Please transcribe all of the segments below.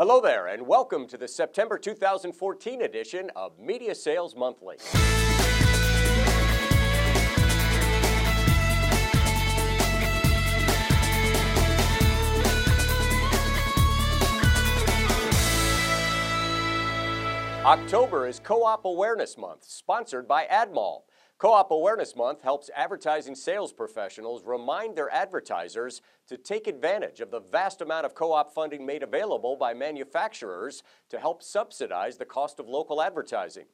Hello there, and welcome to the September 2014 edition of Media Sales Monthly. October is Co-op Awareness Month, sponsored by AdMall. Co-op Awareness Month helps advertising sales professionals remind their advertisers to take advantage of the vast amount of co-op funding made available by manufacturers to help subsidize the cost of local advertising.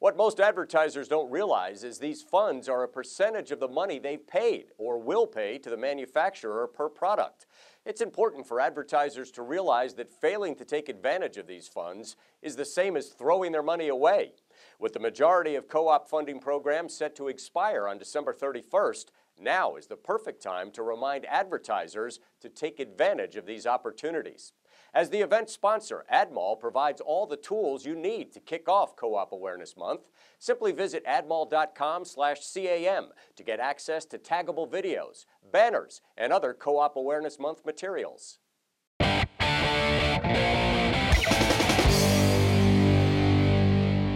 What most advertisers don't realize is these funds are a percentage of the money they've paid or will pay to the manufacturer per product. It's important for advertisers to realize that failing to take advantage of these funds is the same as throwing their money away. With the majority of co-op funding programs set to expire on December 31st, now is the perfect time to remind advertisers to take advantage of these opportunities. As the event sponsor, AdMall provides all the tools you need to kick off Co-op Awareness Month. Simply visit admall.com slash CAM to get access to taggable videos, banners, and other Co-op Awareness Month materials.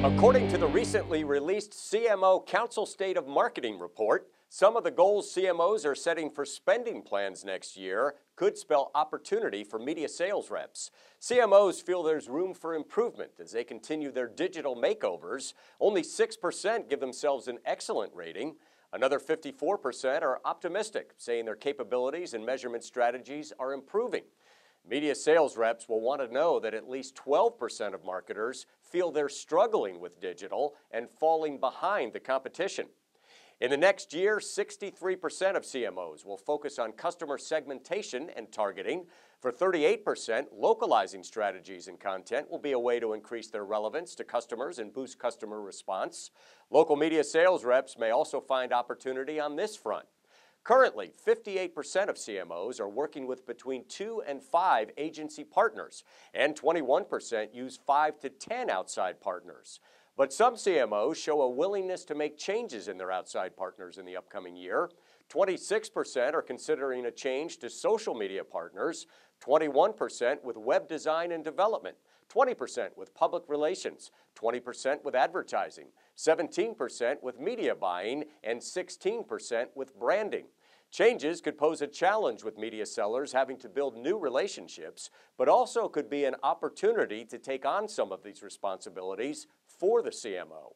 According to the recently released CMO Council State of Marketing report, some of the goals CMOs are setting for spending plans next year could spell opportunity for media sales reps. CMOs feel there's room for improvement as they continue their digital makeovers. Only 6% give themselves an excellent rating. Another 54% are optimistic, saying their capabilities and measurement strategies are improving. Media sales reps will want to know that at least 12% of marketers feel they're struggling with digital and falling behind the competition. In the next year, 63% of CMOs will focus on customer segmentation and targeting. For 38%, localizing strategies and content will be a way to increase their relevance to customers and boost customer response. Local media sales reps may also find opportunity on this front. Currently, 58% of CMOs are working with between two and five agency partners, and 21% use five to 10 outside partners. But some CMOs show a willingness to make changes in their outside partners in the upcoming year. 26% are considering a change to social media partners, 21% with web design and development, 20% with public relations, 20% with advertising, 17% with media buying, and 16% with branding. Changes could pose a challenge with media sellers having to build new relationships, but also could be an opportunity to take on some of these responsibilities for the CMO.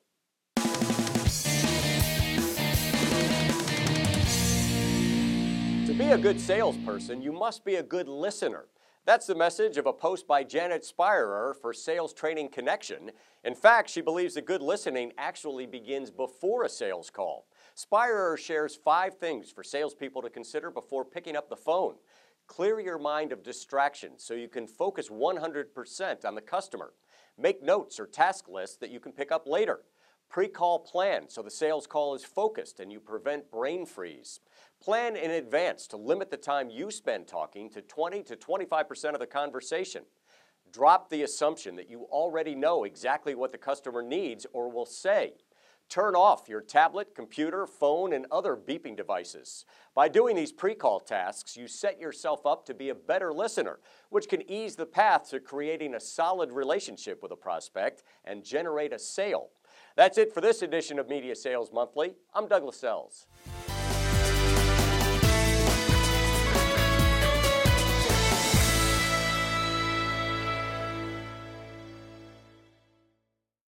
To be a good salesperson, you must be a good listener. That's the message of a post by Janet Spirer for Sales Training Connection. In fact, she believes that good listening actually begins before a sales call. Spirer shares five things for salespeople to consider before picking up the phone. Clear your mind of distractions so you can focus 100% on the customer. Make notes or task lists that you can pick up later. Pre-call plan so the sales call is focused and you prevent brain freeze. Plan in advance to limit the time you spend talking to 20 to 25% of the conversation. Drop the assumption that you already know exactly what the customer needs or will say. Turn off your tablet, computer, phone, and other beeping devices. By doing these pre-call tasks, you set yourself up to be a better listener, which can ease the path to creating a solid relationship with a prospect and generate a sale. That's it for this edition of Media Sales Monthly. I'm Douglas Sells.